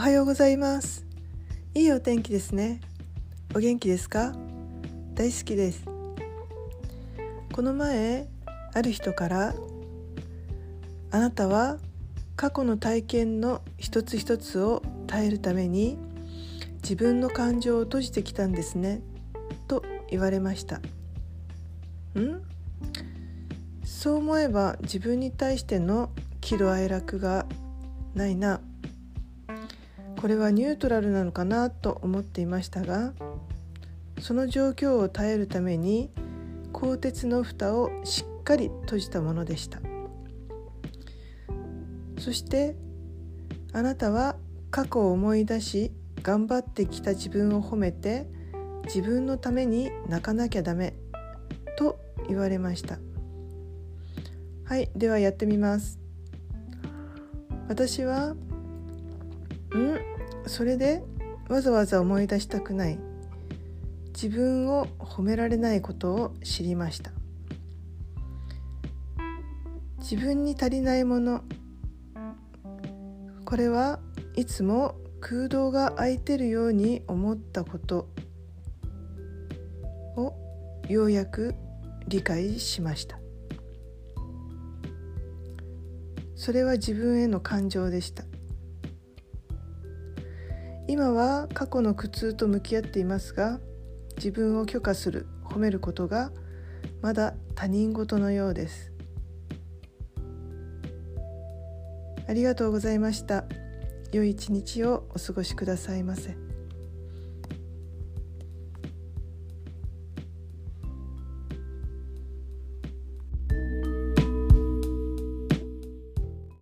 はようございます。いいお天気ですね。お元気ですか？大好きです。この前ある人からあなたは過去の体験の一つ一つを耐えるために自分の感情を閉じてきたんですね。と言われました。ん？そう思えば自分に対しての喜怒哀楽がないな。これはニュートラルなのかなと思っていましたがその状況を耐えるために鋼鉄の蓋をしっかり閉じたものでした。そしてあなたは過去を思い出し頑張ってきた自分を褒めて自分のために泣かなきゃダメと言われました。はいではやってみます。私はん。それでわざわざ思い出したくない。自分を褒められないことを知りました。自分に足りないもの。これはいつも空洞が空いてるように思ったこと。をようやく理解しました。それは自分への感情でした。今は過去の苦痛と向き合っていますが自分を許可する褒めることがまだ他人事のようですありがとうございました良い一日をお過ごしくださいませ。